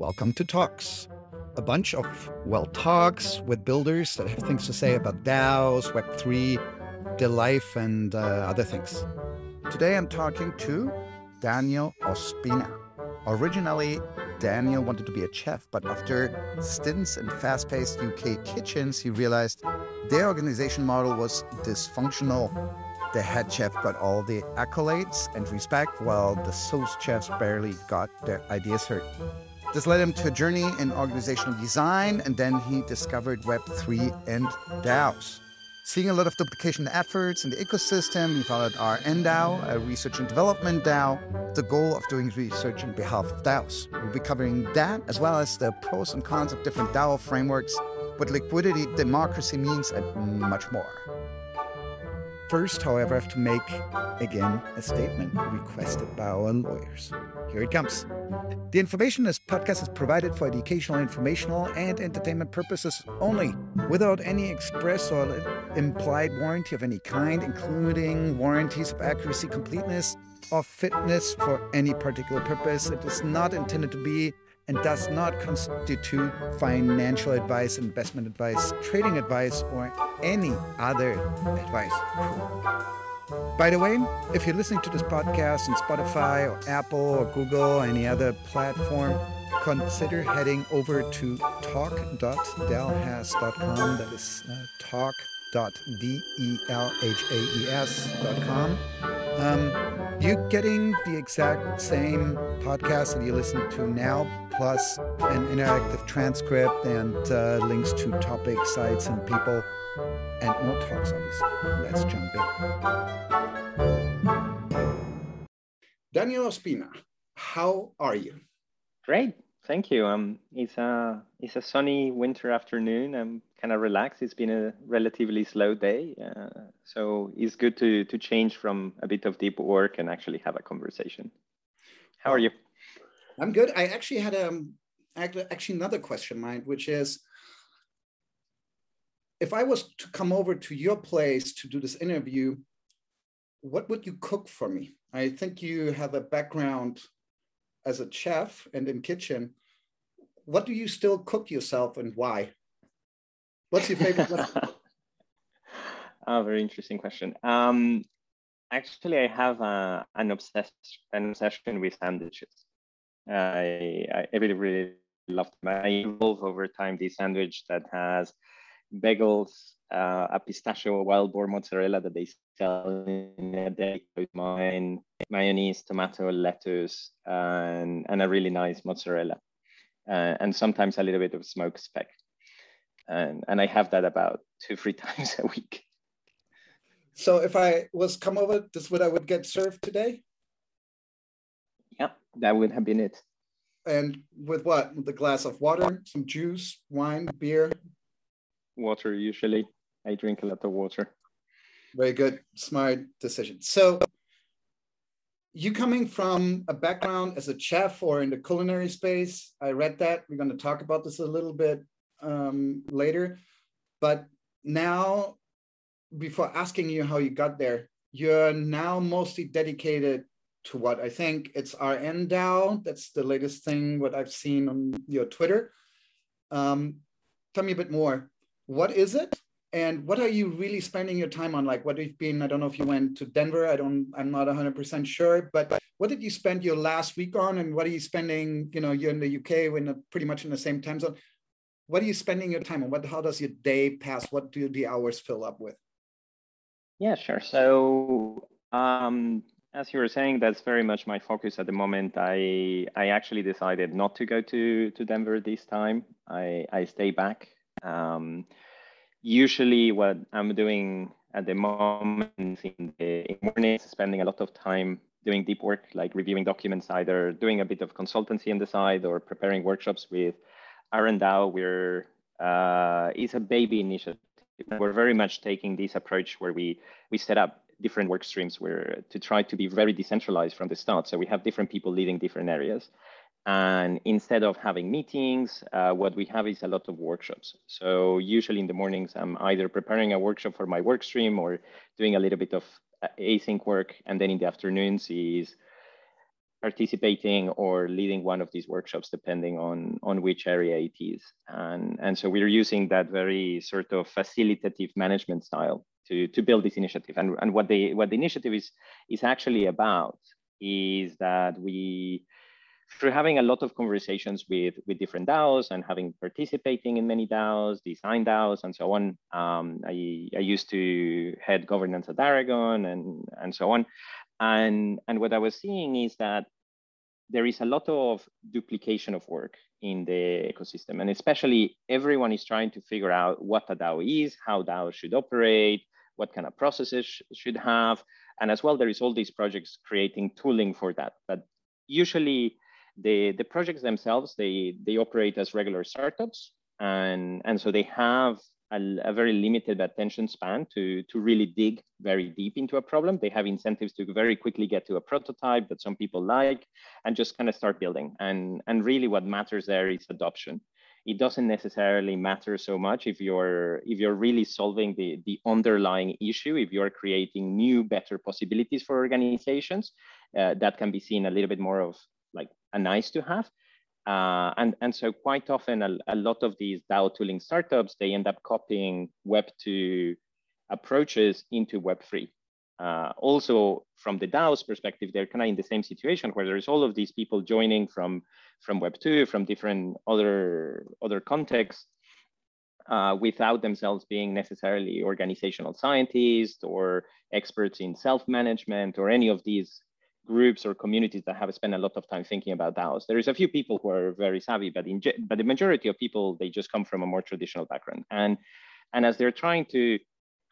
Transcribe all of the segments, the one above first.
Welcome to Talks, a bunch of, well, talks with builders that have things to say about DAOs, Web3, their life, and uh, other things. Today I'm talking to Daniel Ospina. Originally, Daniel wanted to be a chef, but after stints in fast paced UK kitchens, he realized their organization model was dysfunctional. The head chef got all the accolades and respect, while the sous chefs barely got their ideas heard. This led him to a journey in organizational design, and then he discovered Web3 and DAOs. Seeing a lot of duplication efforts in the ecosystem, he founded RNDAO, a research and development DAO, the goal of doing research on behalf of DAOs. We'll be covering that as well as the pros and cons of different DAO frameworks, what liquidity democracy means, and much more. First, however, I have to make again a statement requested by our lawyers. Here it comes. The information in this podcast is provided for educational, informational, and entertainment purposes only, without any express or implied warranty of any kind, including warranties of accuracy, completeness, or fitness for any particular purpose. It is not intended to be and does not constitute financial advice, investment advice, trading advice, or any other advice. By the way, if you're listening to this podcast on Spotify or Apple or Google or any other platform, consider heading over to talk.delhaes.com. That is uh, talk.delhaes.com. Um, you're getting the exact same podcast that you listen to now, plus an interactive transcript and uh, links to topic sites and people, and more talks, obviously. Let's jump in. Daniel Ospina, how are you? Great, thank you. Um, it's a it's a sunny winter afternoon. I'm kind of relax. It's been a relatively slow day, uh, so it's good to to change from a bit of deep work and actually have a conversation. How are you? I'm good. I actually had um actually another question in mind, which is if I was to come over to your place to do this interview, what would you cook for me? I think you have a background as a chef and in kitchen. What do you still cook yourself and why? What's your favorite recipe? oh, very interesting question. Um, actually, I have uh, an, obsess- an obsession with sandwiches. I, I really, really love them. I evolve over time this sandwich that has bagels, uh, a pistachio wild boar mozzarella that they sell in a deli mine, mayonnaise, tomato, lettuce, and, and a really nice mozzarella. Uh, and sometimes a little bit of smoked speck. And, and I have that about two, three times a week. So if I was come over, this what I would get served today? Yeah, that would have been it. And with what? With a glass of water, some juice, wine, beer? Water, usually. I drink a lot of water. Very good. Smart decision. So, you coming from a background as a chef or in the culinary space, I read that. We're going to talk about this a little bit um, later. But now, before asking you how you got there, you're now mostly dedicated to what I think it's RNDAO. That's the latest thing what I've seen on your Twitter. Um, tell me a bit more. What is it? And what are you really spending your time on? Like what have been, I don't know if you went to Denver, I don't, I'm not 100% sure, but what did you spend your last week on? And what are you spending, you know, you're in the UK, we're pretty much in the same time zone. What are you spending your time on? What, how does your day pass? What do the hours fill up with? Yeah, sure. So um, as you were saying, that's very much my focus at the moment. I I actually decided not to go to to Denver this time. I I stay back. Um, usually, what I'm doing at the moment in the mornings, spending a lot of time doing deep work, like reviewing documents, either doing a bit of consultancy on the side or preparing workshops with RNDAO. We're uh, it's a baby initiative. We're very much taking this approach where we we set up different work streams where to try to be very decentralized from the start. So we have different people leading different areas. And instead of having meetings, uh, what we have is a lot of workshops. So usually in the mornings, I'm either preparing a workshop for my work stream or doing a little bit of uh, async work. And then in the afternoons is participating or leading one of these workshops, depending on, on which area it is. And, and so we're using that very sort of facilitative management style to, to build this initiative. And, and what, the, what the initiative is, is actually about is that we, through having a lot of conversations with, with different DAOs and having participating in many DAOs, design DAOs, and so on. Um, I, I used to head governance at Aragon and, and so on. And, and what I was seeing is that there is a lot of duplication of work in the ecosystem. And especially everyone is trying to figure out what a DAO is, how DAO should operate, what kind of processes sh should have. And as well, there is all these projects creating tooling for that. But usually the, the projects themselves, they, they operate as regular startups. And, and so they have a, very limited attention span to, to really dig very deep into a problem. They have incentives to very quickly get to a prototype that some people like and just kind of start building. And, and really what matters there is adoption. It doesn't necessarily matter so much if you're if you're really solving the, the underlying issue, if you're creating new, better possibilities for organizations, uh, that can be seen a little bit more of like a nice to have. Uh, and, and so quite often a, a, lot of these DAO tooling startups, they end up copying Web2 approaches into Web3. Uh, also from the DAO's perspective, they're kind of in the same situation where there's all of these people joining from, from Web2, from different other, other contexts, uh, without themselves being necessarily organizational scientists or experts in self-management or any of these groups or communities that have spent a lot of time thinking about DAOs. There is a few people who are very savvy, but in but the majority of people they just come from a more traditional background. And and as they're trying to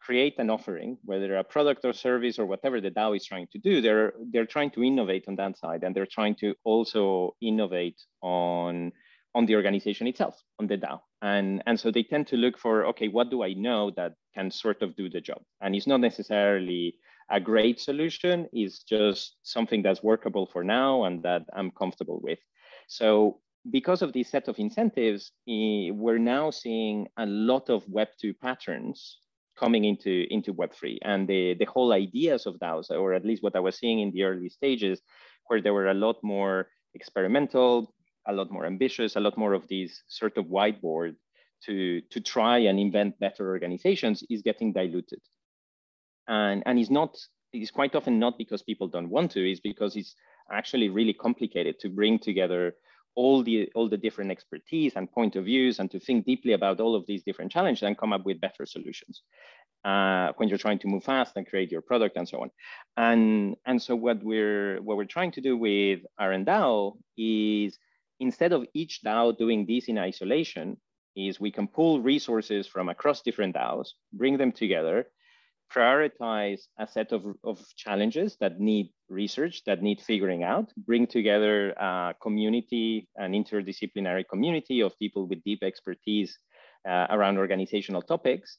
create an offering, whether a product or service or whatever the DAO is trying to do, they're they're trying to innovate on that side, and they're trying to also innovate on on the organization itself, on the DAO. And, and so they tend to look for, okay, what do I know that can sort of do the job? And it's not necessarily a great solution is just something that's workable for now and that I'm comfortable with. So because of this set of incentives, we're now seeing a lot of Web2 patterns coming into, into Web3. And the, the whole ideas of DAOs, or at least what I was seeing in the early stages, where there were a lot more experimental, a lot more ambitious, a lot more of these sort of whiteboard to, to try and invent better organizations is getting diluted and and it's not it's quite often not because people don't want to it's because it's actually really complicated to bring together all the all the different expertise and point of views and to think deeply about all of these different challenges and come up with better solutions uh, when you're trying to move fast and create your product and so on. And and so what we're what we're trying to do with RNDAO is instead of each DAO doing this in isolation is we can pull resources from across different DAOs bring them together prioritize a set of, of challenges that need research, that need figuring out, bring together a community, an interdisciplinary community of people with deep expertise uh, around organizational topics,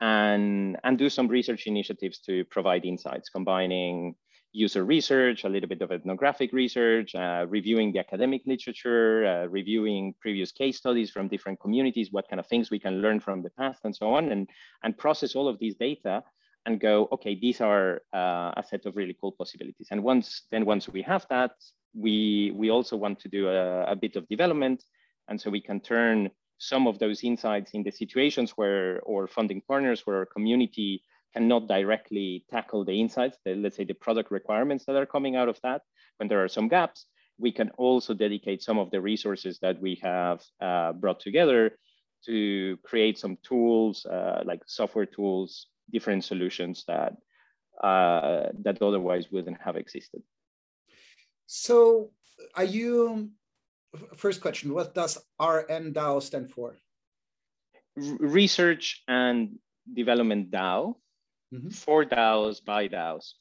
and, and do some research initiatives to provide insights, combining user research, a little bit of ethnographic research, uh, reviewing the academic literature, uh, reviewing previous case studies from different communities, what kind of things we can learn from the past and so on, and, and process all of these data and go, okay, these are uh, a set of really cool possibilities. And once then once we have that, we we also want to do a, a bit of development, and so we can turn some of those insights in the situations where or funding partners where our community cannot directly tackle the insights, the, let's say the product requirements that are coming out of that. When there are some gaps, we can also dedicate some of the resources that we have uh, brought together to create some tools uh, like software tools different solutions that uh, that otherwise wouldn't have existed. So, are you? First question: What does RNDAO stand for? Research and Development DAO mm-hmm. for DAOs by DAOs.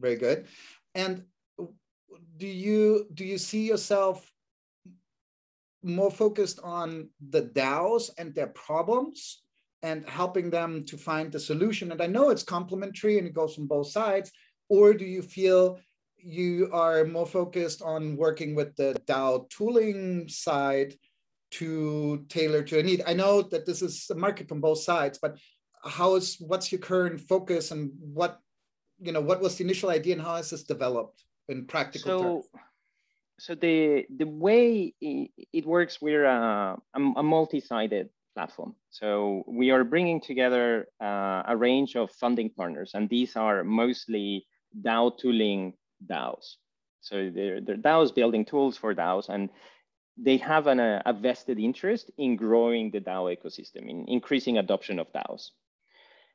Very good. And do you do you see yourself more focused on the DAOs and their problems and helping them to find the solution? And I know it's complementary and it goes from both sides. Or do you feel you are more focused on working with the DAO tooling side to tailor to a need? I know that this is a market from both sides, but how is what's your current focus and what you know what was the initial idea and how has this developed in practical so, terms? so the the way it, works, we're a, a multi-sided platform. So we are bringing together uh, a range of funding partners, and these are mostly DAO tooling DAOs. So they're, they're DAOs building tools for DAOs, and they have an, a, a vested interest in growing the DAO ecosystem, in increasing adoption of DAOs.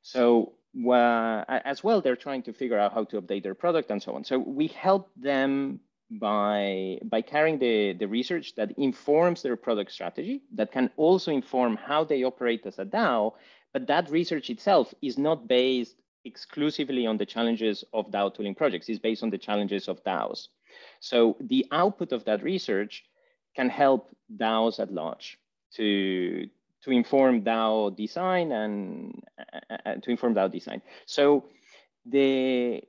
So uh, as well, they're trying to figure out how to update their product and so on. So we help them by, by carrying the, the research that informs their product strategy, that can also inform how they operate as a DAO, but that research itself is not based exclusively on the challenges of DAO tooling projects, it's based on the challenges of DAOs. So the output of that research can help DAOs at large to, to inform DAO design and uh, uh, to inform DAO design. So the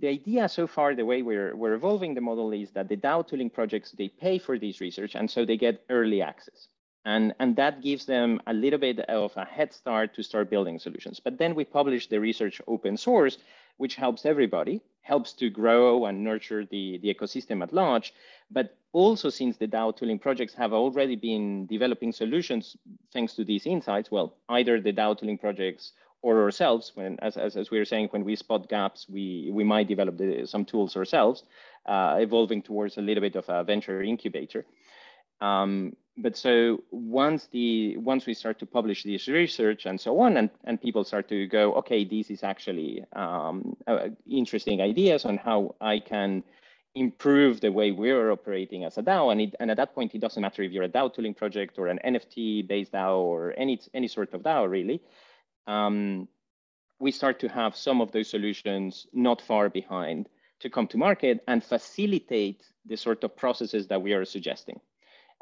the idea so far, the way we're, we're evolving the model is that the DAO tooling projects, they pay for this research and so they get early access. And, and that gives them a little bit of a head start to start building solutions. But then we publish the research open source, which helps everybody, helps to grow and nurture the, the ecosystem at large. But also since the DAO tooling projects have already been developing solutions thanks to these insights, well, either the DAO tooling projects or ourselves, when as, as, as we were saying, when we spot gaps, we, we might develop the, some tools ourselves, uh, evolving towards a little bit of a venture incubator. Um, but so once the once we start to publish this research and so on, and, and people start to go, okay, this is actually um, uh, interesting ideas on how I can improve the way we're operating as a DAO. And, it, and at that point, it doesn't matter if you're a DAO tooling project or an NFT-based DAO or any, any sort of DAO, really. Um, we start to have some of those solutions not far behind to come to market and facilitate the sort of processes that we are suggesting.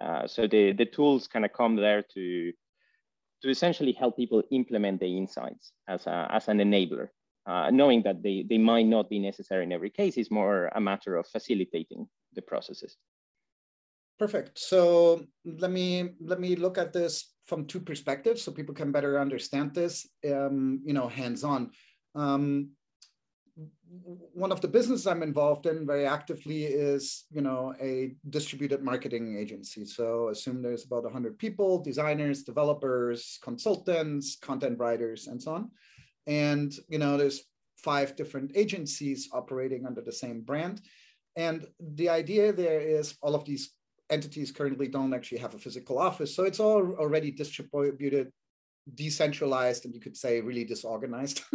Uh, so the, the tools kind of come there to, to essentially help people implement the insights as, a, as an enabler uh, knowing that they, they might not be necessary in every case is more a matter of facilitating the processes. Perfect. So let me let me look at this from two perspectives so people can better understand this, um, you know, hands-on. Um, one of the businesses I'm involved in very actively is, you know, a distributed marketing agency. So assume there's about 100 people, designers, developers, consultants, content writers, and so on and you know there's five different agencies operating under the same brand and the idea there is all of these entities currently don't actually have a physical office. So it's all already distributed decentralized and you could say really disorganized.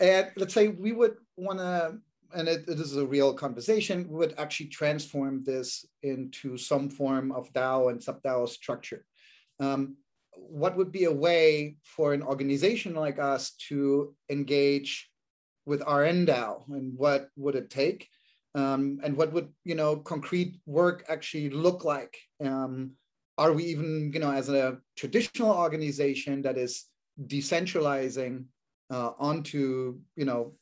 And let's say we would want to and it, it is a real conversation we would actually transform this into some form of dao and sub dao structure. Um, what would be a way for an organization like us to engage with RNDAO and what would it take? Um, and what would you know concrete work actually look like? Um, are we even you know as a traditional organization that is decentralizing uh, onto you know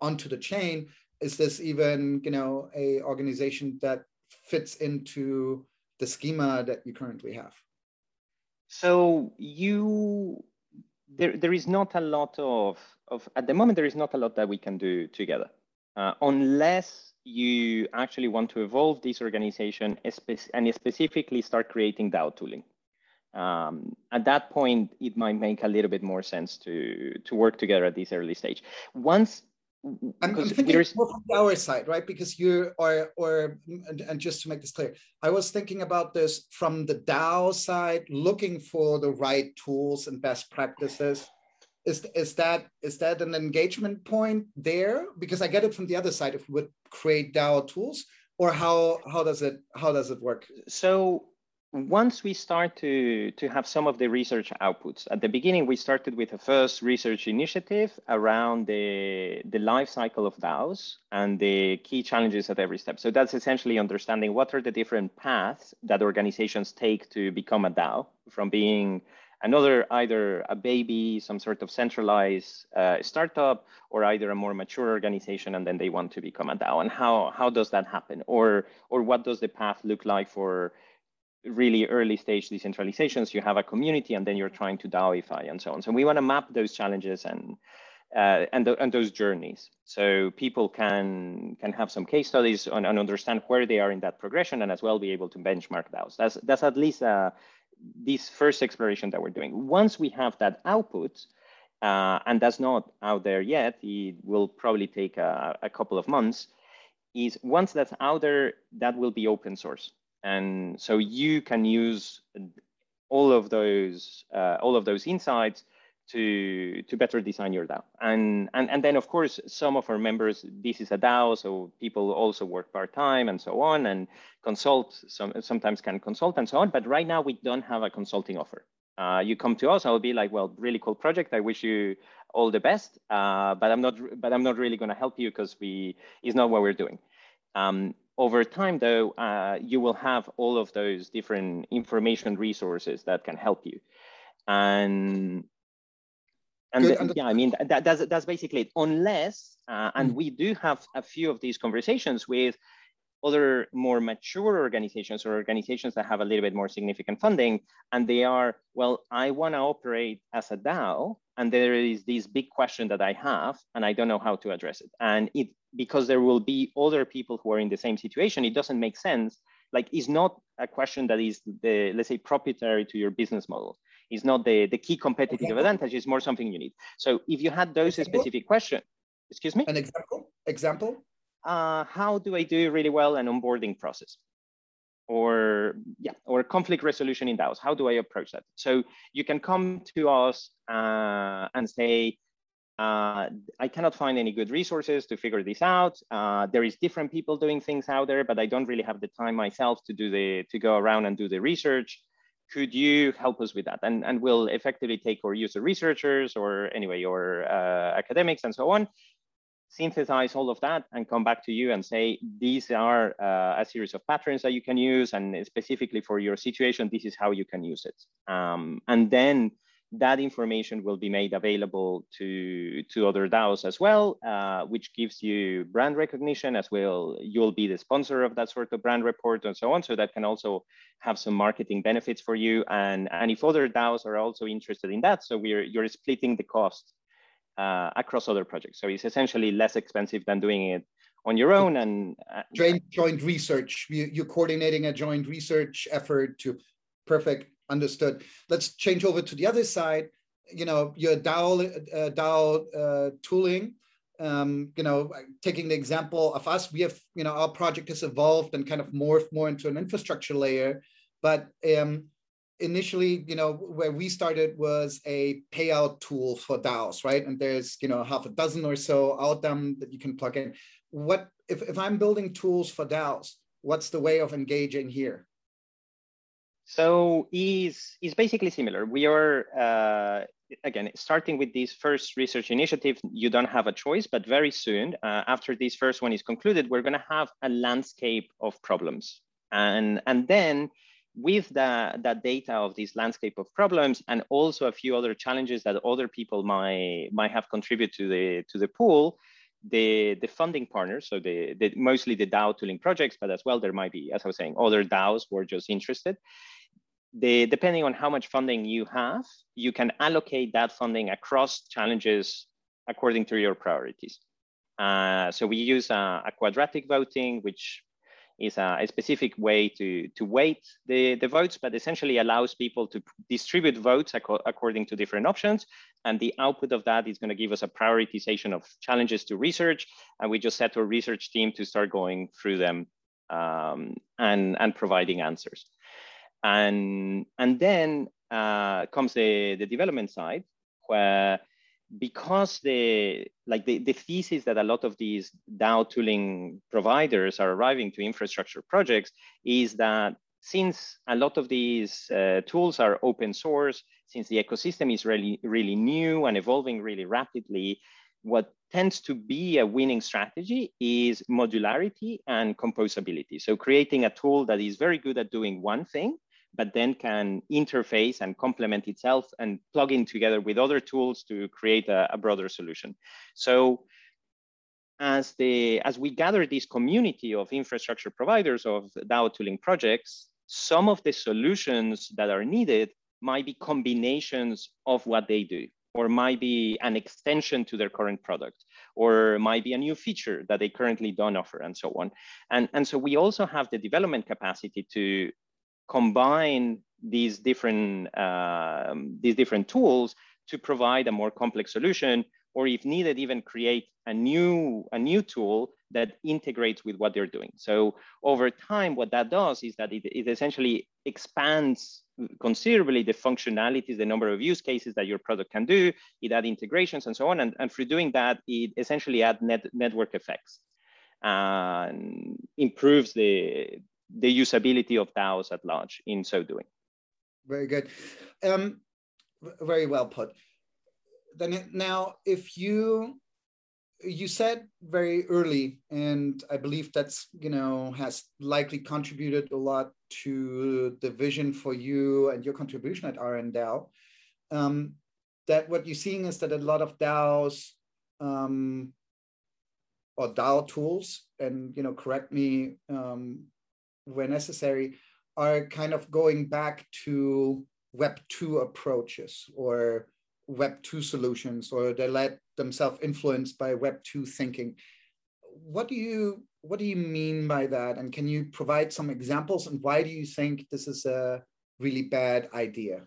onto the chain? Is this even you know a organization that fits into the schema that you currently have? So you there there is not a lot of of at the moment there is not a lot that we can do together uh, unless you actually want to evolve this organization and specifically start creating DAO tooling. Um, at that point, it might make a little bit more sense to to work together at this early stage. Once I'm, I'm thinking more from our side, right? Because you are, or, and, and, just to make this clear, I was thinking about this from the DAO side, looking for the right tools and best practices. Is, is that is that an engagement point there? Because I get it from the other side. If we would create DAO tools, or how how does it how does it work? So once we start to, to have some of the research outputs, at the beginning, we started with a first research initiative around the, the life cycle of DAOs and the key challenges at every step. So that's essentially understanding what are the different paths that organizations take to become a DAO from being another, either a baby, some sort of centralized uh, startup, or either a more mature organization and then they want to become a DAO. And how, how does that happen? Or, or what does the path look like for really early stage decentralizations, you have a community and then you're trying to DAOify and so on. So we want to map those challenges and uh, and, and those journeys. So people can can have some case studies on, and understand where they are in that progression, and as well be able to benchmark those. That's that's at least uh, this first exploration that we're doing. Once we have that output, uh, and that's not out there yet, it will probably take a, a couple of months. Is once that's out there, that will be open source, and so you can use all of those uh, all of those insights to to better design your DAO. And, and and then of course some of our members, this is a DAO, so people also work part-time and so on and consult, some sometimes can consult and so on. But right now we don't have a consulting offer. Uh, you come to us, I'll be like, well, really cool project. I wish you all the best, uh, but I'm not but I'm not really gonna help you because we is not what we're doing. Um, over time though, uh, you will have all of those different information resources that can help you. And and the, yeah, I mean, that, that's, that's basically it. Unless, uh, and we do have a few of these conversations with other more mature organizations or organizations that have a little bit more significant funding, and they are, well, I want to operate as a DAO, and there is this big question that I have, and I don't know how to address it. And it because there will be other people who are in the same situation, it doesn't make sense. Like, it's not a question that is the let's say proprietary to your business model it's not the, the key competitive advantage, it's more something you need. So if you had those example? specific questions, excuse me? An example? Example? Uh, how do I do really well an onboarding process? Or yeah, or conflict resolution in DAOs. How do I approach that? So you can come to us uh, and say, uh, I cannot find any good resources to figure this out. Uh, there is different people doing things out there, but I don't really have the time myself to do the to go around and do the research could you help us with that? And, and we'll effectively take our user researchers or anyway, your uh, academics and so on, synthesize all of that and come back to you and say, these are uh, a series of patterns that you can use and specifically for your situation, this is how you can use it. Um, and then that information will be made available to, to other DAOs as well, uh, which gives you brand recognition as well. You'll be the sponsor of that sort of brand report and so on. So that can also have some marketing benefits for you. And, and if other DAOs are also interested in that, so we're, you're splitting the cost uh, across other projects. So it's essentially less expensive than doing it on your own and uh, joint, joint research. You, you're coordinating a joint research effort to perfect understood. Let's change over to the other side. You know, your DAO, uh, DAO uh, tooling. Um, you know, taking the example of us, we have, you know, our project has evolved and kind of morphed more into an infrastructure layer. But um, initially, you know, where we started was a payout tool for DAOs, right? And there's, you know, half a dozen or so out them that you can plug in. What if, if I'm building tools for DAOs? What's the way of engaging here? So is is basically similar. We are uh, again starting with this first research initiative. You don't have a choice, but very soon, uh, after this first one is concluded, we're going to have a landscape of problems, and and then with the, that data of this landscape of problems and also a few other challenges that other people might might have contributed to the to the pool the, the funding partners, so the, the, mostly the DAO tooling projects, but as well, there might be, as I was saying, other DAOs who are just interested. The, depending on how much funding you have, you can allocate that funding across challenges according to your priorities. Uh, so we use a, a, quadratic voting, which is a, a, specific way to, to weight the, the votes, but essentially allows people to distribute votes ac according to different options. And the output of that is going to give us a prioritization of challenges to research. And we just set our research team to start going through them um, and, and providing answers. And, and then uh, comes the, the development side, where because the like the, the thesis that a lot of these DAO tooling providers are arriving to infrastructure projects is that since a lot of these uh, tools are open source, since the ecosystem is really, really new and evolving really rapidly, what tends to be a winning strategy is modularity and composability. So creating a tool that is very good at doing one thing, but then can interface and complement itself and plug in together with other tools to create a, a broader solution. So as, the, as we gather this community of infrastructure providers of DAO tooling projects, some of the solutions that are needed might be combinations of what they do. or might be an extension to their current product, or might be a new feature that they currently don't offer, and so on. And, and so we also have the development capacity to combine these different, um, these different tools to provide a more complex solution, or if needed, even create a new, a new tool that integrates with what they're doing. So over time, what that does is that it, it essentially expands considerably the functionalities, the number of use cases that your product can do, it adds integrations and so on. And, and through doing that, it essentially adds net, network effects and improves the, the usability of DAOs at large in so doing. Very good. Um, very well put. Then now, if you you said very early, and I believe that's you know has likely contributed a lot to the vision for you and your contribution at RNDAO. Um, that what you're seeing is that a lot of DAOs um, or DAO tools, and you know, correct me um, where necessary, are kind of going back to Web two approaches or Web two solutions, or they let themselves influenced by Web two thinking. What do you what do you mean by that? And can you provide some examples? And why do you think this is a really bad idea?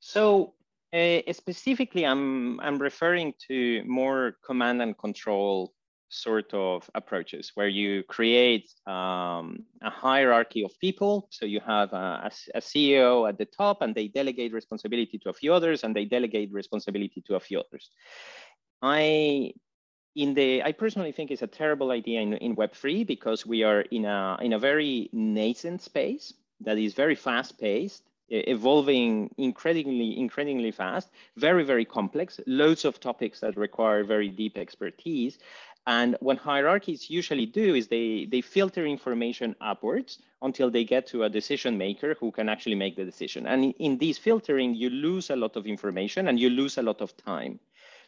So uh, specifically, I'm I'm referring to more command and control sort of approaches where you create um, a hierarchy of people. So you have a, a, CEO at the top and they delegate responsibility to a few others and they delegate responsibility to a few others. I in the I personally think it's a terrible idea in, in Web3 because we are in a in a very nascent space that is very fast paced, evolving incredibly incredibly fast, very very complex, loads of topics that require very deep expertise. And what hierarchies usually do is they they filter information upwards until they get to a decision maker who can actually make the decision. And in, in this filtering, you lose a lot of information and you lose a lot of time.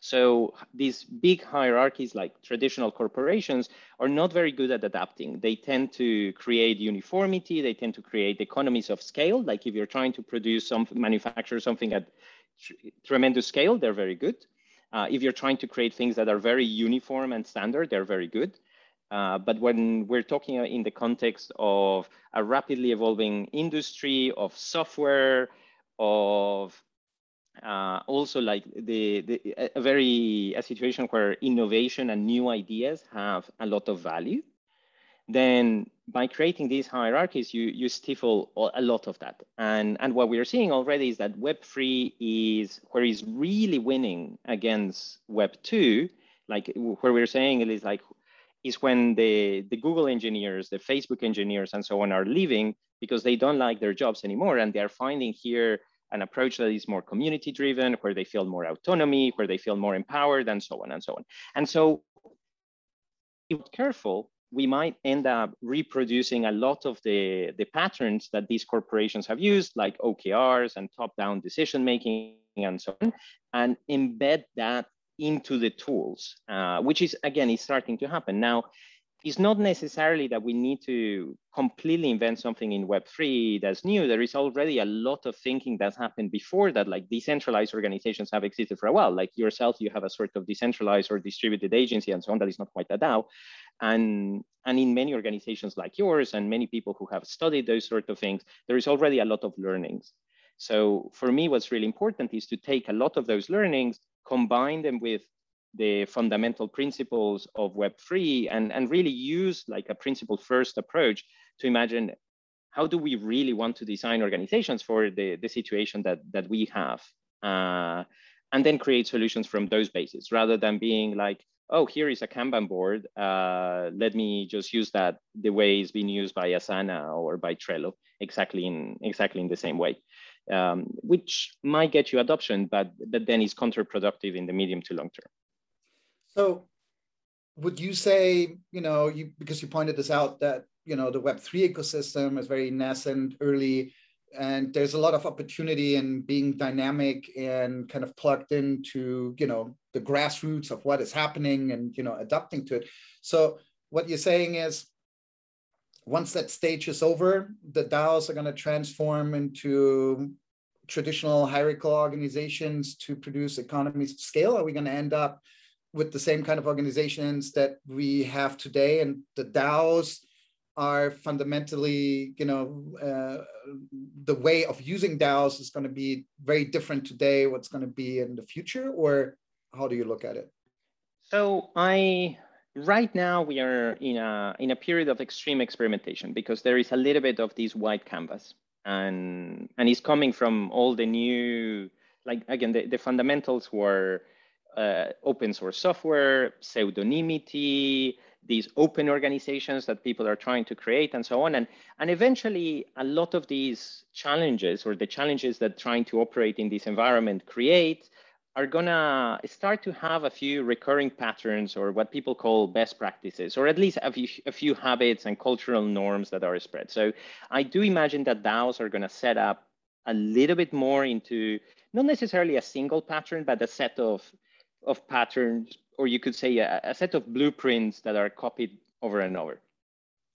So these big hierarchies like traditional corporations are not very good at adapting. They tend to create uniformity. They tend to create economies of scale. Like if you're trying to produce some manufacture something at tr tremendous scale, they're very good. Uh, if you're trying to create things that are very uniform and standard, they're very good. Uh, but when we're talking in the context of a rapidly evolving industry of software, of uh, also like the, the a very a situation where innovation and new ideas have a lot of value then by creating these hierarchies you you stifle a lot of that and and what we're seeing already is that web3 is where is really winning against web 2 like where we're saying it is like is when the the google engineers the facebook engineers and so on are leaving because they don't like their jobs anymore and they're finding here an approach that is more community driven, where they feel more autonomy, where they feel more empowered, and so on and so on. And so, if careful, we might end up reproducing a lot of the, the patterns that these corporations have used, like OKRs and top-down decision making and so on, and embed that into the tools, uh, which is again is starting to happen now it's not necessarily that we need to completely invent something in Web3 that's new. There is already a lot of thinking that's happened before that, like decentralized organizations have existed for a while. Like yourself, you have a sort of decentralized or distributed agency and so on that is not quite a DAO. And, and in many organizations like yours and many people who have studied those sort of things, there is already a lot of learnings. So for me, what's really important is to take a lot of those learnings, combine them with the fundamental principles of Web3 and, and really use like a principle first approach to imagine how do we really want to design organizations for the, the situation that, that we have? Uh, and then create solutions from those bases rather than being like, oh, here is a Kanban board. Uh, let me just use that the way it's been used by Asana or by Trello, exactly in exactly in the same way, um, which might get you adoption, but, but then is counterproductive in the medium to long term. So would you say, you know, you because you pointed this out that, you know, the Web3 ecosystem is very nascent, early, and there's a lot of opportunity in being dynamic and kind of plugged into, you know, the grassroots of what is happening and, you know, adapting to it. So what you're saying is once that stage is over, the DAOs are going to transform into traditional hierarchical organizations to produce economies of scale? Are we going to end up with the same kind of organizations that we have today? And the DAOs are fundamentally, you know, uh, the way of using DAOs is going to be very different today. What's going to be in the future, or how do you look at it? So I right now we are in a in a period of extreme experimentation because there is a little bit of this white canvas and and it's coming from all the new like again the, the fundamentals were uh, open source software pseudonymity these open organizations that people are trying to create and so on and and eventually a lot of these challenges or the challenges that trying to operate in this environment create are gonna start to have a few recurring patterns or what people call best practices, or at least a few, a few habits and cultural norms that are spread. So I do imagine that DAOs are gonna set up a little bit more into not necessarily a single pattern, but a set of, of patterns, or you could say a, a set of blueprints that are copied over and over.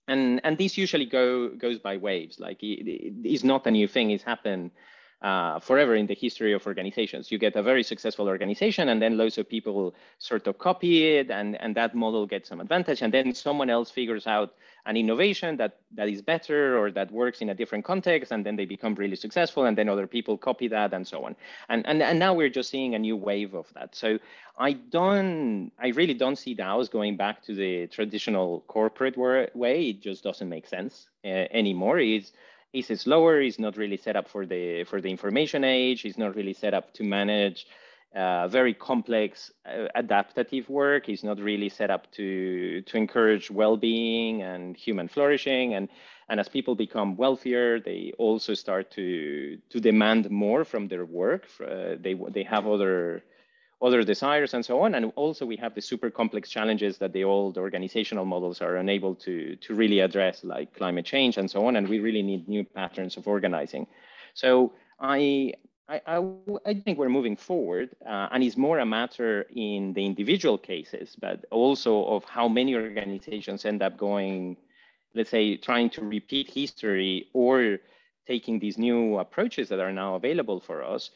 And, and this usually go, goes by waves. Like it, it, it's not a new thing. It's happened uh, forever in the history of organizations. You get a very successful organization and then loads of people sort of copy it and, and that model gets some advantage. And then someone else figures out an innovation that, that is better or that works in a different context and then they become really successful and then other people copy that and so on. And, and, and now we're just seeing a new wave of that. So I don't, I really don't see DAOs going back to the traditional corporate way. It just doesn't make sense uh, anymore. It's, is slower, is not really set up for the for the information age, is not really set up to manage uh, very complex uh, adaptive work, is not really set up to to encourage well-being and human flourishing. And and as people become wealthier, they also start to to demand more from their work. Uh, they they have other other desires and so on. And also we have the super complex challenges that the old organizational models are unable to, to really address, like climate change and so on. And we really need new patterns of organizing. So I, I, I, I think we're moving forward uh, and it's more a matter in the individual cases, but also of how many organizations end up going, let's say, trying to repeat history or taking these new approaches that are now available for us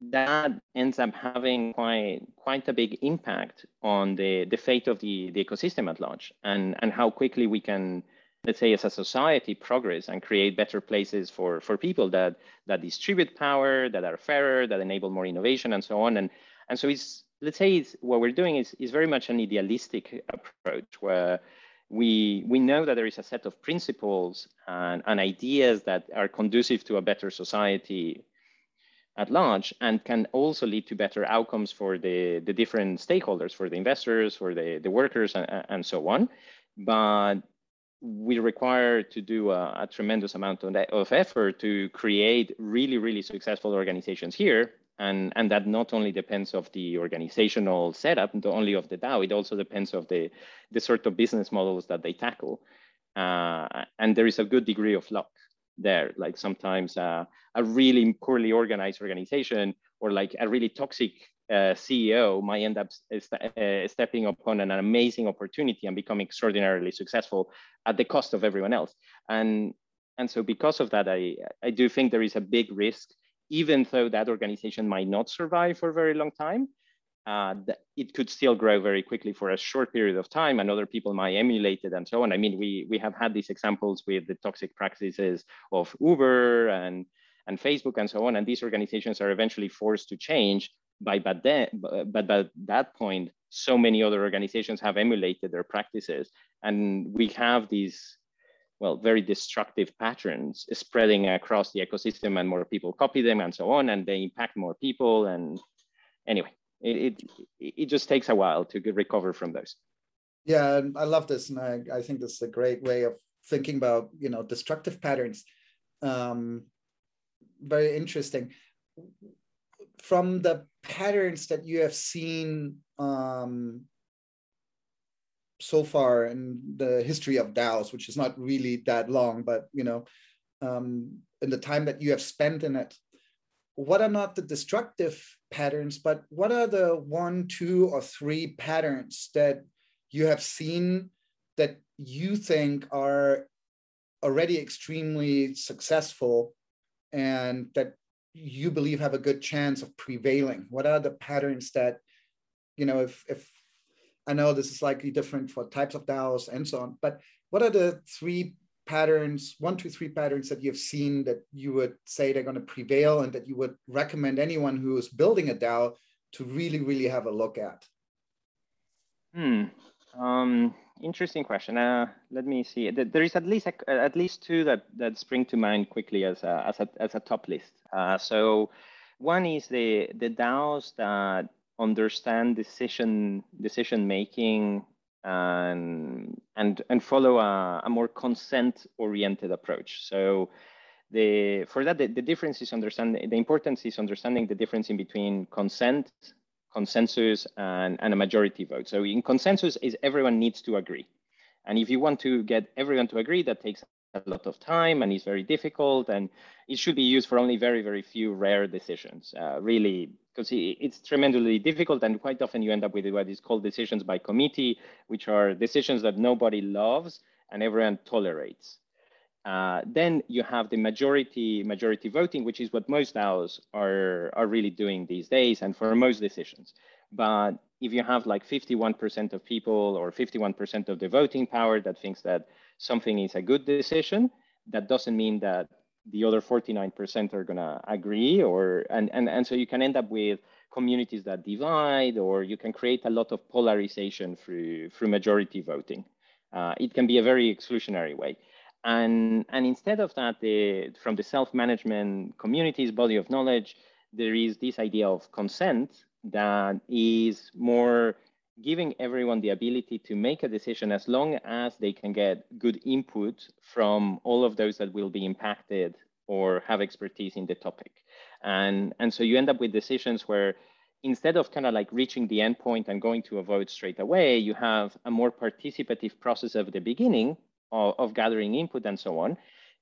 that ends up having quite quite a big impact on the, the fate of the, the ecosystem at large and, and how quickly we can, let's say as a society progress and create better places for, for people that, that distribute power, that are fairer, that enable more innovation and so on. And, and so it's, let's say it's, what we're doing is, is very much an idealistic approach where we, we know that there is a set of principles and, and ideas that are conducive to a better society at large and can also lead to better outcomes for the, the different stakeholders, for the investors, for the, the workers, and, and so on. But we require to do a, a tremendous amount of, effort to create really, really successful organizations here. And, and that not only depends of the organizational setup, not only of the DAO, it also depends of the, the sort of business models that they tackle. Uh, and there is a good degree of luck there. Like sometimes uh, a really poorly organized organization or like a really toxic uh, CEO might end up st uh, stepping upon an amazing opportunity and become extraordinarily successful at the cost of everyone else. And, and so because of that, I, I do think there is a big risk, even though that organization might not survive for a very long time, uh, it could still grow very quickly for a short period of time and other people might emulate it and so on. I mean, we, we have had these examples with the toxic practices of Uber and, and Facebook and so on. And these organizations are eventually forced to change by, but, then, but by that point, so many other organizations have emulated their practices. And we have these well, very destructive patterns spreading across the ecosystem and more people copy them and so on, and they impact more people. And anyway, it, it, it just takes a while to recover from those. Yeah, I love this, and I, I think this is a great way of thinking about you know destructive patterns. Um, very interesting. From the patterns that you have seen um, so far in the history of DAOs, which is not really that long, but you know, um, in the time that you have spent in it, what are not the destructive patterns, but what are the one, two, or three patterns that you have seen that you think are already extremely successful and that you believe have a good chance of prevailing? What are the patterns that, you know, if if I know this is slightly different for types of DAOs and so on, but what are the three patterns, one, two, three patterns that you've seen that you would say they're going to prevail and that you would recommend anyone who is building a DAO to really, really have a look at? Hmm. Um, interesting question. Uh, let me see. There is at least a, at least two that that spring to mind quickly as a as a as a top list. Uh, so one is the the DAOs that understand decision decision making and and and follow a, a more consent oriented approach. So the for that the, the difference is understanding the importance is understanding the difference in between consent consensus and, and a majority vote. So in consensus is everyone needs to agree. And if you want to get everyone to agree, that takes a lot of time and is very difficult. And it should be used for only very, very few rare decisions, uh, really, because it's tremendously difficult. And quite often you end up with what is called decisions by committee, which are decisions that nobody loves and everyone tolerates. Uh, then you have the majority majority voting, which is what most DAOs are, are really doing these days and for most decisions. But if you have like 51% of people or 51% of the voting power that thinks that something is a good decision, that doesn't mean that the other 49% are gonna agree or and, and, and so you can end up with communities that divide or you can create a lot of polarization through through majority voting. Uh, it can be a very exclusionary way. And, and instead of that, the, from the self-management community's body of knowledge, there is this idea of consent that is more giving everyone the ability to make a decision as long as they can get good input from all of those that will be impacted or have expertise in the topic. And, and so you end up with decisions where instead of kind of like reaching the endpoint and going to a vote straight away, you have a more participative process of the beginning of, of gathering input and so on.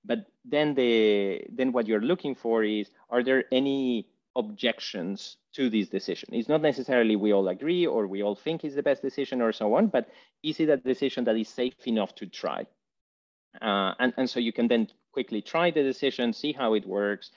But then the then what you're looking for is are there any objections to this decision? It's not necessarily we all agree or we all think is the best decision or so on, but is it a decision that is safe enough to try? Uh, and, and so you can then quickly try the decision, see how it works,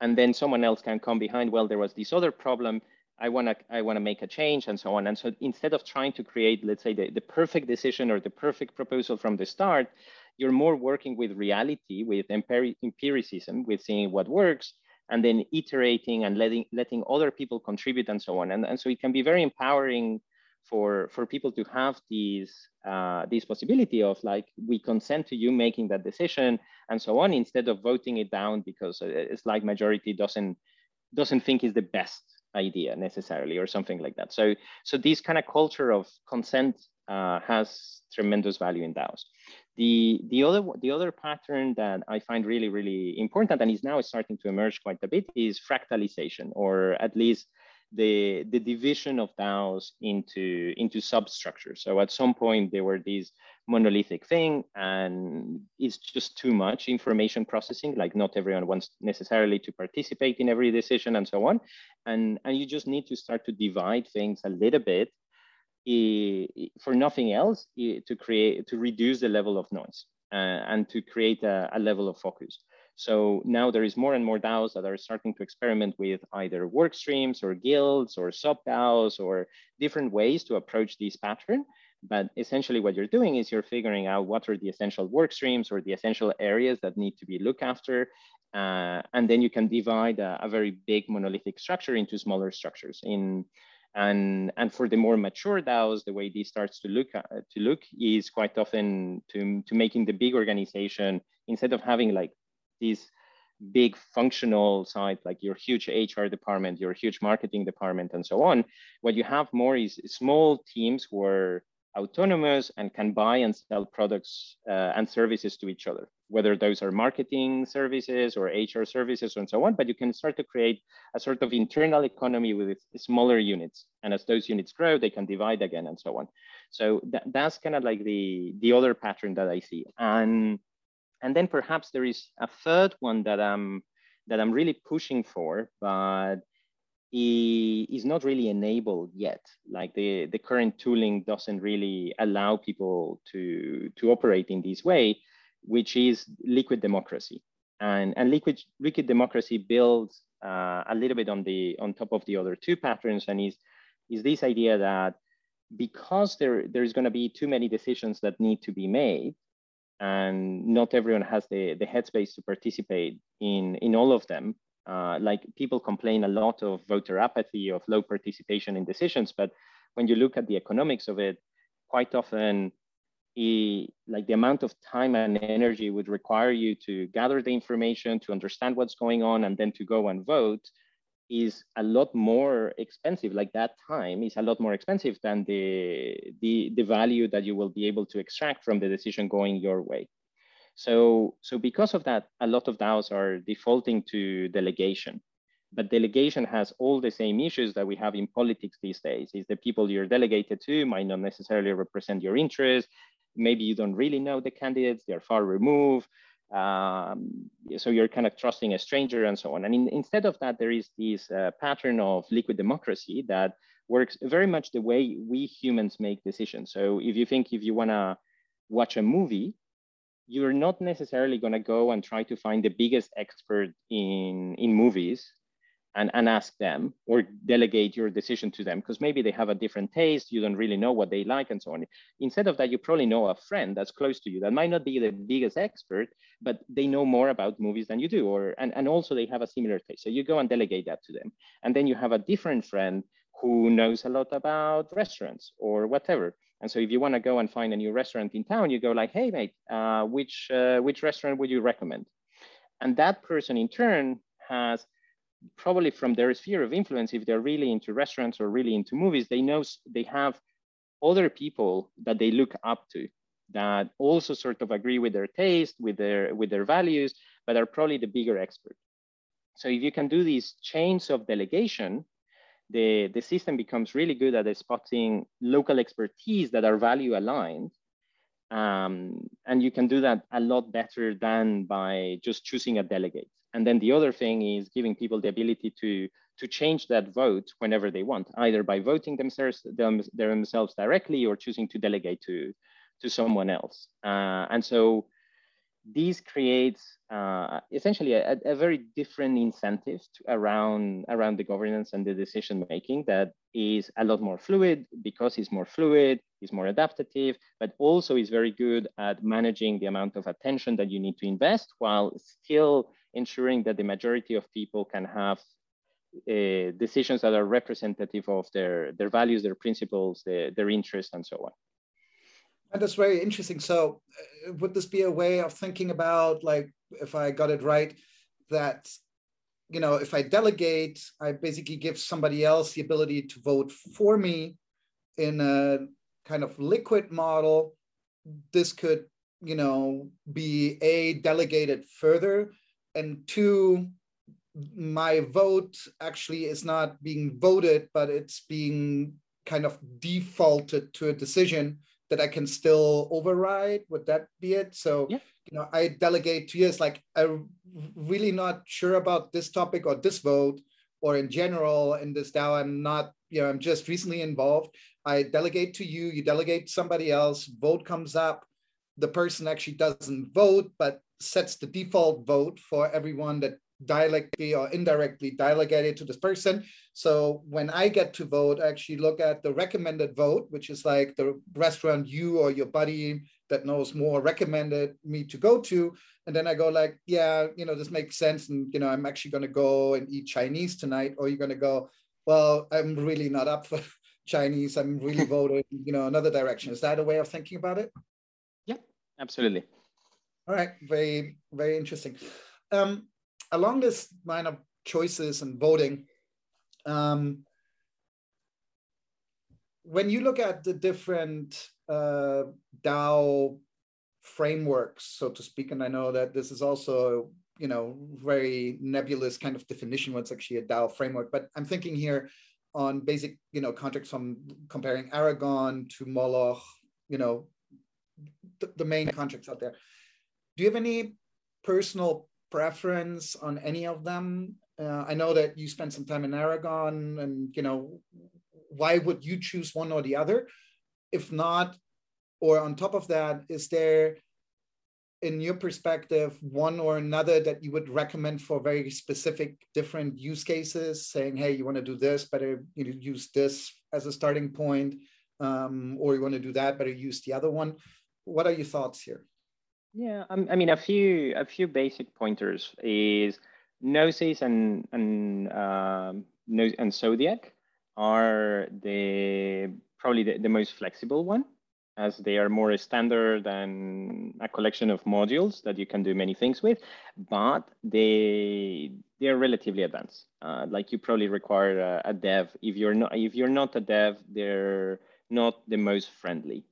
and then someone else can come behind, well, there was this other problem, I want to I want to make a change and so on. And so instead of trying to create, let's say, the, the perfect decision or the perfect proposal from the start, you're more working with reality, with empiricism, with seeing what works, and then iterating and letting letting other people contribute and so on. And, and so it can be very empowering for for people to have these uh, this possibility of like we consent to you making that decision and so on instead of voting it down because it's like majority doesn't doesn't think is the best idea necessarily or something like that. So, so this kind of culture of consent uh, has tremendous value in DAOs. The, the, other, the other pattern that I find really, really important and is now starting to emerge quite a bit is fractalization, or at least the, the division of DAOs into, into substructures. So at some point there were these monolithic thing and it's just too much information processing like not everyone wants necessarily to participate in every decision and so on and and you just need to start to divide things a little bit for nothing else to create to reduce the level of noise uh, and to create a, a level of focus so now there is more and more DAOs that are starting to experiment with either work streams or guilds or sub DAOs or different ways to approach this pattern but essentially what you're doing is you're figuring out what are the essential work streams or the essential areas that need to be looked after. Uh, and then you can divide a, a, very big monolithic structure into smaller structures. In, and, and for the more mature DAOs, the way this starts to look, at, to look is quite often to, to making the big organization, instead of having like these big functional side, like your huge HR department, your huge marketing department, and so on. What you have more is small teams who are autonomous and can buy and sell products uh, and services to each other, whether those are marketing services or HR services and so on. But you can start to create a sort of internal economy with smaller units. And as those units grow, they can divide again and so on. So that, that's kind of like the, the other pattern that I see. And, and then perhaps there is a third one that I'm, that I'm really pushing for, but is not really enabled yet. Like the, the current tooling doesn't really allow people to, to operate in this way, which is liquid democracy. And, and liquid, liquid democracy builds uh, a little bit on the on top of the other two patterns, and is is this idea that because there there's going to be too many decisions that need to be made, and not everyone has the the headspace to participate in in all of them. Uh, like people complain a lot of voter apathy, of low participation in decisions, but when you look at the economics of it, quite often like the amount of time and energy would require you to gather the information, to understand what's going on, and then to go and vote is a lot more expensive. Like that time is a lot more expensive than the, the, the value that you will be able to extract from the decision going your way. So, so because of that, a lot of DAOs are defaulting to delegation. But delegation has all the same issues that we have in politics these days. Is the people you're delegated to might not necessarily represent your interests maybe you don't really know the candidates, they're far removed. Um, so you're kind of trusting a stranger and so on. And in, instead of that, there is this uh, pattern of liquid democracy that works very much the way we humans make decisions. So if you think if you want to watch a movie, you're not necessarily going to go and try to find the biggest expert in, in movies and, and ask them or delegate your decision to them because maybe they have a different taste, you don't really know what they like and so on. Instead of that, you probably know a friend that's close to you that might not be the biggest expert, but they know more about movies than you do, or and, and also they have a similar taste. So you go and delegate that to them. And then you have a different friend who knows a lot about restaurants or whatever. And so if you want to go and find a new restaurant in town, you go like, hey mate, uh, which uh, which restaurant would you recommend? And that person in turn has probably from their sphere of influence, if they're really into restaurants or really into movies, they know they have other people that they look up to that also sort of agree with their taste, with their with their values, but are probably the bigger expert. So if you can do these chains of delegation, the, the system becomes really good at spotting local expertise that are value aligned. Um, and you can do that a lot better than by just choosing a delegate. And then the other thing is giving people the ability to, to change that vote whenever they want, either by voting themselves, them, themselves directly or choosing to delegate to, to someone else. Uh, and so these creates uh, essentially a, a, very different incentive to, around, around the governance and the decision making that is a lot more fluid because it's more fluid, it's more adaptive, but also is very good at managing the amount of attention that you need to invest while still ensuring that the majority of people can have uh, decisions that are representative of their, their values, their principles, their, their interests, and so on. And that's very interesting. So, uh, would this be a way of thinking about, like, if I got it right, that you know, if I delegate, I basically give somebody else the ability to vote for me in a kind of liquid model. This could, you know, be a delegated further and two, my vote actually is not being voted, but it's being kind of defaulted to a decision that I can still override. Would that be it? So, yeah. you know, I delegate to you. It's like I'm really not sure about this topic or this vote, or in general in this DAO. I'm not, you know, I'm just recently involved. I delegate to you. You delegate to somebody else. Vote comes up. The person actually doesn't vote, but sets the default vote for everyone that directly or indirectly delegated to this person. So when I get to vote, I actually look at the recommended vote, which is like the restaurant you or your buddy that knows more recommended me to go to. And then I go like, yeah, you know, this makes sense. And, you know, I'm actually going to go and eat Chinese tonight. Or you're going to go, well, I'm really not up for Chinese. I'm really voting, you know, another direction. Is that a way of thinking about it? Yeah, absolutely. All right, very, very interesting. Um, along this line of choices and voting, um, when you look at the different uh, DAO frameworks, so to speak, and I know that this is also, you know, very nebulous kind of definition what's actually a DAO framework, but I'm thinking here on basic, you know, context from comparing Aragon to Moloch, you know, the, the main contracts out there do you have any personal preference on any of them? Uh, I know that you spent some time in Aragon, and you know, why would you choose one or the other? If not, or on top of that, is there in your perspective, one or another that you would recommend for very specific different use cases, saying, hey, you want to do this, better you know, use this as a starting point, um, or you want to do that, better use the other one. What are your thoughts here? Yeah, I mean, a few a few basic pointers is Gnosis and and um, and Zodiac are the probably the, the most flexible one as they are more standard than a collection of modules that you can do many things with, but they they're relatively advanced. Uh, like you probably require a, a, dev. If you're not if you're not a dev, they're not the most friendly.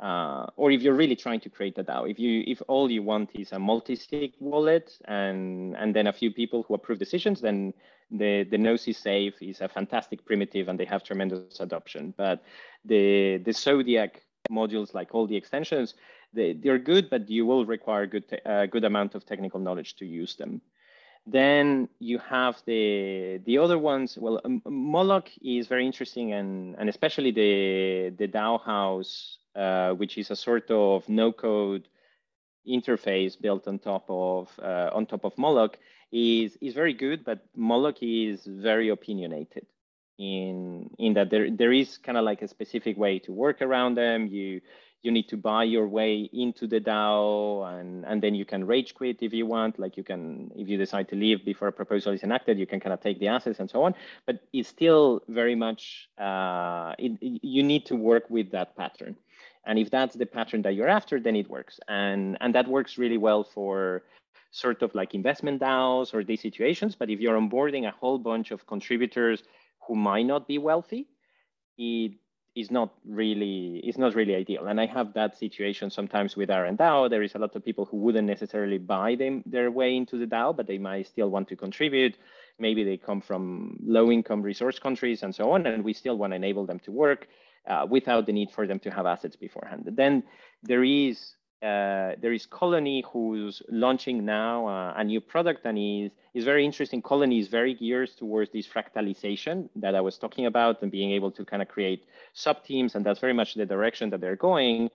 Uh, or if you're really trying to create a DAO, if you if all you want is a multi-sig wallet and and then a few people who approve decisions, then the the Gnosis Safe is a fantastic primitive and they have tremendous adoption. But the the Zodiac modules, like all the extensions, they, they're good, but you will require good a good amount of technical knowledge to use them. Then you have the the other ones. Well, Moloch is very interesting, and and especially the the DAOhaus, uh, which is a sort of no code interface built on top of uh, on top of Moloch, is is very good. But Moloch is very opinionated in in that there there is kind of like a specific way to work around them. You you need to buy your way into the DAO and, and then you can rage quit if you want. Like you can, if you decide to leave before a proposal is enacted, you can kind of take the assets and so on. But it's still very much, uh, it, you need to work with that pattern. And if that's the pattern that you're after, then it works. And, and that works really well for sort of like investment DAOs or these situations. But if you're onboarding a whole bunch of contributors who might not be wealthy, it is not really is not really ideal. And I have that situation sometimes with our DAO. There is a lot of people who wouldn't necessarily buy them their way into the DAO, but they might still want to contribute. Maybe they come from low income resource countries and so on, and we still want to enable them to work uh, without the need for them to have assets beforehand. Then there is uh, there is Colony who's launching now uh, a new product and is, is very interesting. Colony is very geared towards this fractalization that I was talking about and being able to kind of create sub teams. And that's very much the direction that they're going.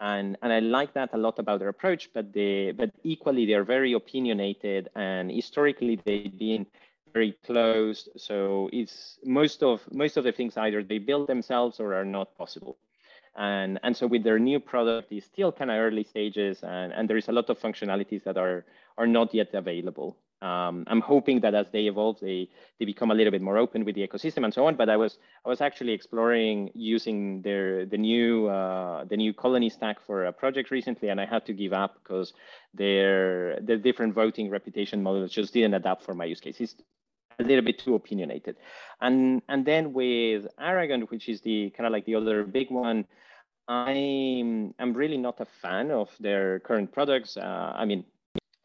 And, and I like that a lot about their approach, but they, but equally they're very opinionated and historically they've been very closed. So it's most of most of the things either they build themselves or are not possible. And, and so with their new product, it's still kind of early stages and, and there is a lot of functionalities that are, are not yet available. Um, I'm hoping that as they evolve, they, they become a little bit more open with the ecosystem and so on. But I was I was actually exploring using their the new uh, the new colony stack for a project recently, and I had to give up because their the different voting reputation models just didn't adapt for my use case. It's a little bit too opinionated. And and then with Aragon, which is the kind of like the other big one, I'm I'm really not a fan of their current products. Uh, I mean,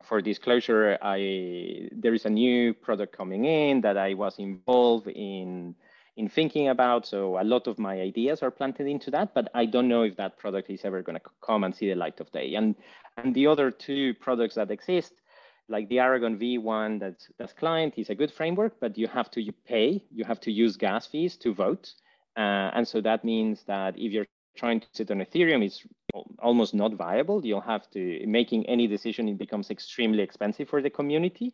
for disclosure, I there is a new product coming in that I was involved in in thinking about. So a lot of my ideas are planted into that, but I don't know if that product is ever going to come and see the light of day. And and the other two products that exist, like the Aragon V1 that's, that's client is a good framework, but you have to pay, you have to use gas fees to vote. Uh, and so that means that if you're trying to sit on Ethereum, it's almost not viable. You'll have to, making any decision, it becomes extremely expensive for the community.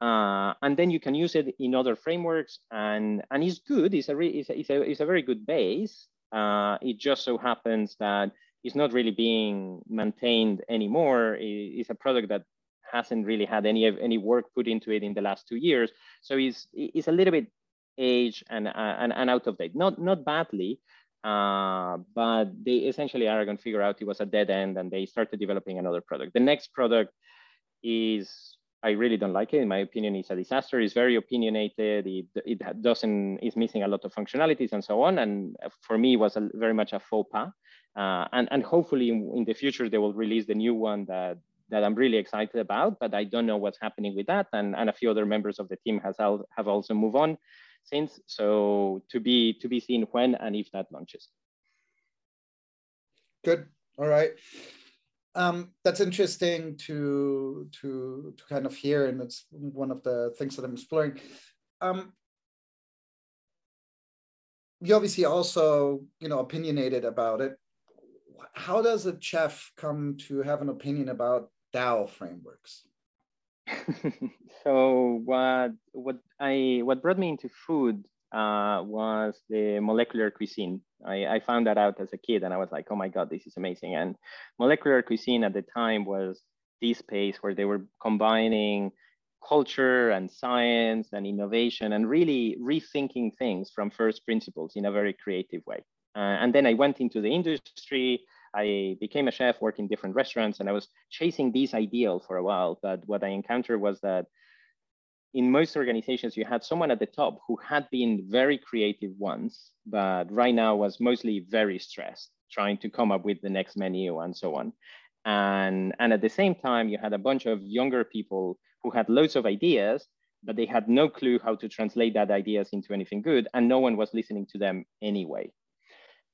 Uh, and then you can use it in other frameworks and, and it's good, it's a, re, it's, a, it's, a, it's a very good base. Uh, it just so happens that it's not really being maintained anymore. It's a product that hasn't really had any any work put into it in the last two years. So he's he's a little bit aged and uh, and, and out of date. Not not badly, uh, but they essentially to figure out it was a dead end, and they started developing another product. The next product is I really don't like it. In my opinion, it's a disaster. It's very opinionated. It, it doesn't, it's missing a lot of functionalities and so on. And for me, it was a, very much a faux pas. Uh, and, and hopefully in, in, the future, they will release the new one that that I'm really excited about, but I don't know what's happening with that. And, and a few other members of the team has have also moved on since. So to be to be seen when and if that launches. Good. All right. Um, that's interesting to to to kind of hear, and it's one of the things that I'm exploring. Um, you obviously also you know opinionated about it how does a chef come to have an opinion about DAO frameworks? so what what I what brought me into food uh, was the molecular cuisine. I, I, found that out as a kid, and I was like, "Oh my god, this is amazing!" And molecular cuisine at the time was this space where they were combining culture and science and innovation and really rethinking things from first principles in a very creative way. Uh, and then I went into the industry. I became a chef, worked in different restaurants, and I was chasing these ideals for a while. But what I encountered was that in most organizations, you had someone at the top who had been very creative once, but right now was mostly very stressed, trying to come up with the next menu and so on. And, and at the same time, you had a bunch of younger people who had loads of ideas, but they had no clue how to translate that ideas into anything good, and no one was listening to them anyway.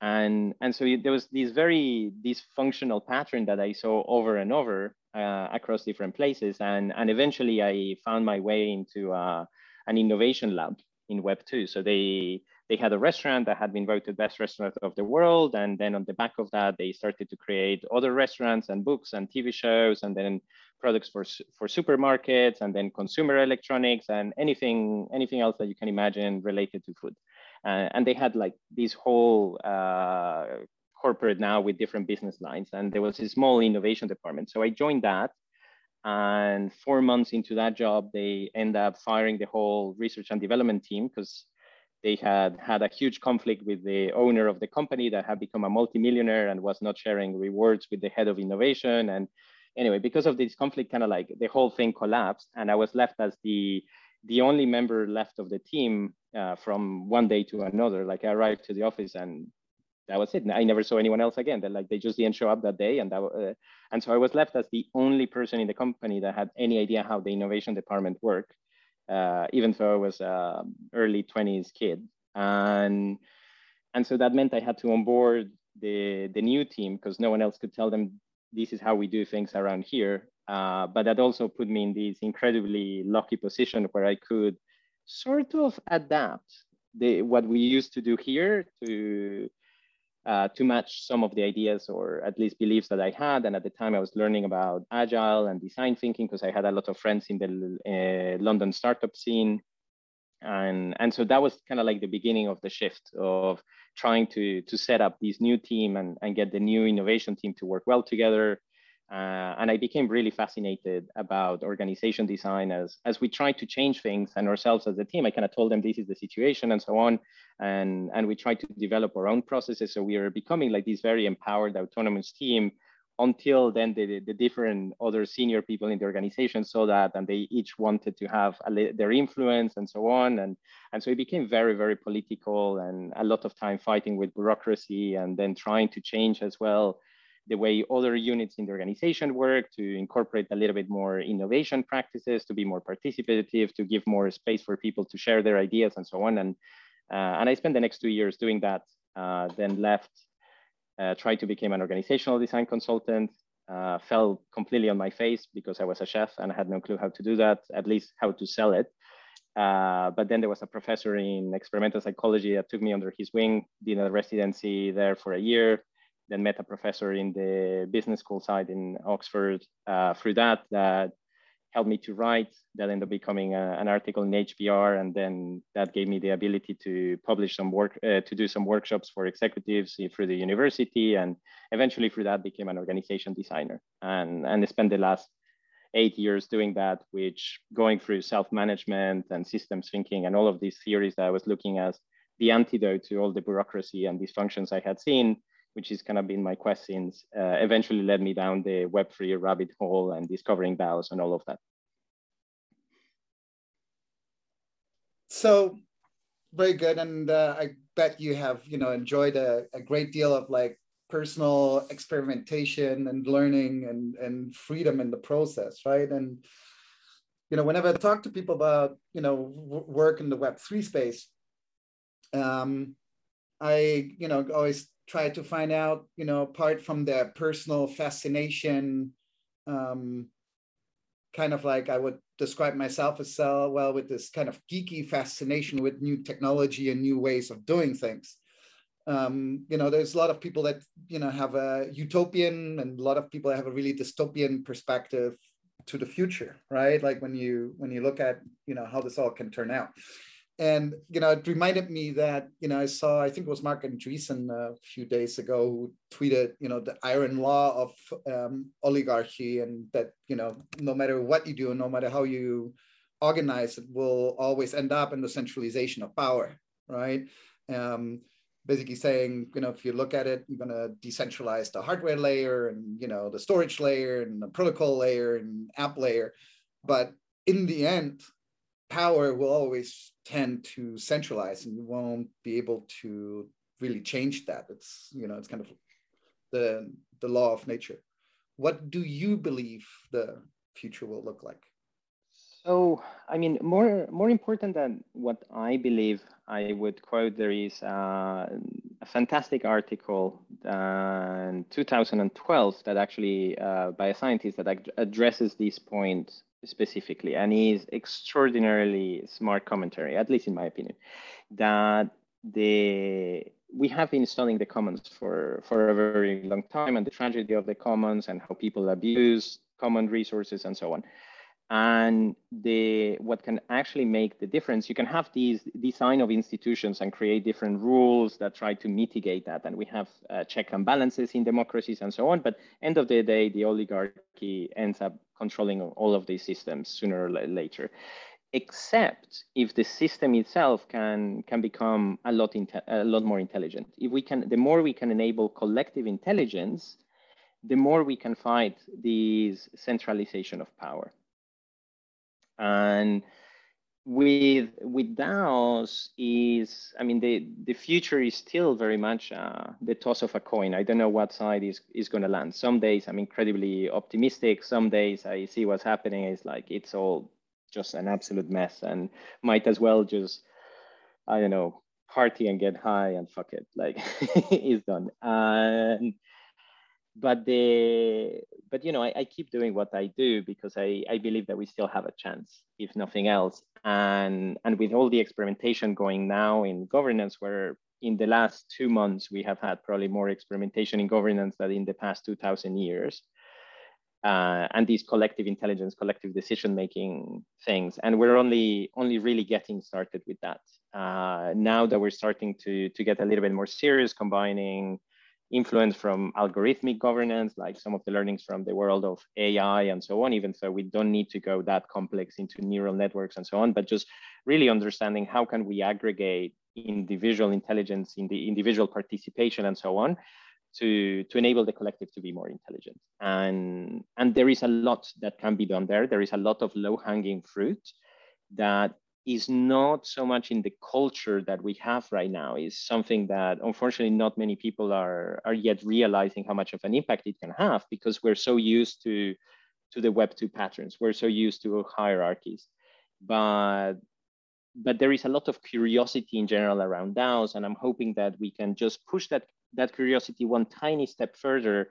And, and so there was this very dysfunctional pattern that I saw over and over uh, across different places. And, and eventually I found my way into uh, an innovation lab in Web2. So they, they had a restaurant that had been voted best restaurant of the world. And then on the back of that, they started to create other restaurants and books and TV shows and then products for, for supermarkets and then consumer electronics and anything, anything else that you can imagine related to food. Uh, and they had like this whole uh, corporate now with different business lines. And there was a small innovation department. So I joined that. And four months into that job, they end up firing the whole research and development team because they had had a huge conflict with the owner of the company that had become a multimillionaire and was not sharing rewards with the head of innovation. And anyway, because of this conflict, kind of like the whole thing collapsed. And I was left as the the only member left of the team uh, from one day to another. Like I arrived to the office and that was it. I never saw anyone else again. That like they just didn't show up that day, and that uh, and so I was left as the only person in the company that had any idea how the innovation department worked, uh, even though I was a early twenties kid, and and so that meant I had to onboard the the new team because no one else could tell them this is how we do things around here. Uh, but that also put me in this incredibly lucky position where I could sort of adapt the, what we used to do here to, uh, to match some of the ideas or at least beliefs that I had. And at the time I was learning about agile and design thinking because I had a lot of friends in the uh, London startup scene. And, and so that was kind of like the beginning of the shift of trying to, to set up this new team and, and get the new innovation team to work well together uh, and I became really fascinated about organization design as, as we tried to change things and ourselves as a team. I kind of told them this is the situation and so on. And, and we tried to develop our own processes. So we are becoming like this very empowered, autonomous team until then the, the different other senior people in the organization saw that and they each wanted to have a, their influence and so on. And, and so it became very, very political and a lot of time fighting with bureaucracy and then trying to change as well the way other units in the organization work, to incorporate a little bit more innovation practices, to be more participative, to give more space for people to share their ideas and so on. And, uh, and I spent the next two years doing that, uh, then left, uh, tried to become an organizational design consultant, uh, fell completely on my face because I was a chef and I had no clue how to do that, at least how to sell it. Uh, but then there was a professor in experimental psychology that took me under his wing, did a residency there for a year, then met a professor in the business school side in Oxford uh, through that that helped me to write that ended up becoming a, an article in HBR and then that gave me the ability to publish some work uh, to do some workshops for executives through the university and eventually through that became an organization designer. And and I spent the last eight years doing that which going through self-management and systems thinking and all of these theories that I was looking as the antidote to all the bureaucracy and dysfunctions I had seen which is kind of been my quest since, uh, eventually led me down the Web3 rabbit hole and discovering DAOs and all of that. So very good. And uh, I bet you have, you know, enjoyed a, a great deal of like personal experimentation and learning and, and freedom in the process, right? And, you know, whenever I talk to people about, you know, work in the Web3 space, um, I, you know, always try to find out, you know, apart from their personal fascination, um, kind of like I would describe myself as uh, well with this kind of geeky fascination with new technology and new ways of doing things. um, you know, there's a lot of people that you know have a utopian, and a lot of people have a really dystopian perspective to the future, right? Like when you when you look at you know how this all can turn out. And you know, it reminded me that you know I saw I think it was Marc Andreessen a few days ago who tweeted you know the iron law of um, oligarchy and that you know no matter what you do, no matter how you organize, it will always end up in the centralization of power, right? Um, basically saying, you know, if you look at it, you're going to decentralize the hardware layer and, you know, the storage layer and the protocol layer and app layer. But in the end, power will always tend to centralize and you won't be able to really change that. It's, you know, it's kind of the, the law of nature. What do you believe the future will look like? So, I mean, more more important than what I believe, I would quote. There is uh, a fantastic article uh, in 2012 that actually uh, by a scientist that ad- addresses this point specifically, and is extraordinarily smart commentary, at least in my opinion, that the we have been studying the commons for for a very long time and the tragedy of the commons and how people abuse common resources and so on. And the what can actually make the difference you can have these design of institutions and create different rules that try to mitigate that and we have uh, check and balances in democracies and so on but end of the day the oligarchy ends up controlling all of these systems sooner or later. Except if the system itself can can become a lot a lot more intelligent. If we can the more we can enable collective intelligence the more we can fight this centralization of power. And with with DAOs is, I mean, the the future is still very much uh, the toss of a coin. I don't know what side is is going to land. Some days I'm incredibly optimistic. Some days I see what's happening is like it's all just an absolute mess, and might as well just I don't know party and get high and fuck it, like it's done. And but the but you know I, I, keep doing what I do because I, I believe that we still have a chance, if nothing else. And and with all the experimentation going now in governance, where in the last two months we have had probably more experimentation in governance than in the past two thousand years. Uh, and these collective intelligence, collective decision making things, and we're only only really getting started with that. Uh, now that we're starting to to get a little bit more serious, combining influence from algorithmic governance, like some of the learnings from the world of AI and so on, even so we don't need to go that complex into neural networks and so on, but just really understanding how can we aggregate individual intelligence in the individual participation and so on to, to enable the collective to be more intelligent. And, and there is a lot that can be done there. There is a lot of low hanging fruit that is not so much in the culture that we have right now is something that unfortunately not many people are are yet realizing how much of an impact it can have because we're so used to to the web 2 patterns. We're so used to hierarchies. But but there is a lot of curiosity in general around DAOs, and I'm hoping that we can just push that that curiosity one tiny step further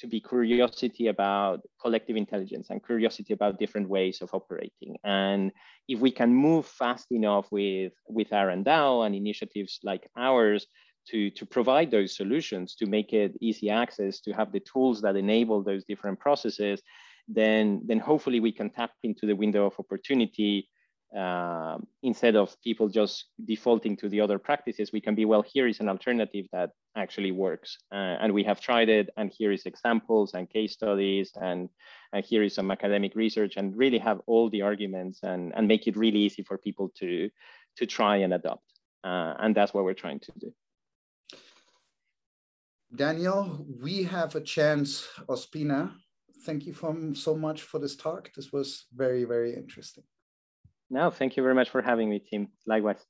to be curiosity about collective intelligence and curiosity about different ways of operating. And if we can move fast enough with, with DAO and initiatives like ours to, to provide those solutions, to make it easy access, to have the tools that enable those different processes, then, then hopefully we can tap into the window of opportunity uh, instead of people just defaulting to the other practices, we can be, well, here is an alternative that actually works. Uh, and we have tried it, and here is examples and case studies, and, and here is some academic research, and really have all the arguments and, and make it really easy for people to, to try and adopt. Uh, and that's what we're trying to do. Daniel, we have a chance, Ospina. Thank you from, so much for this talk. This was very, very interesting. No, thank you very much for having me, Tim. Likewise.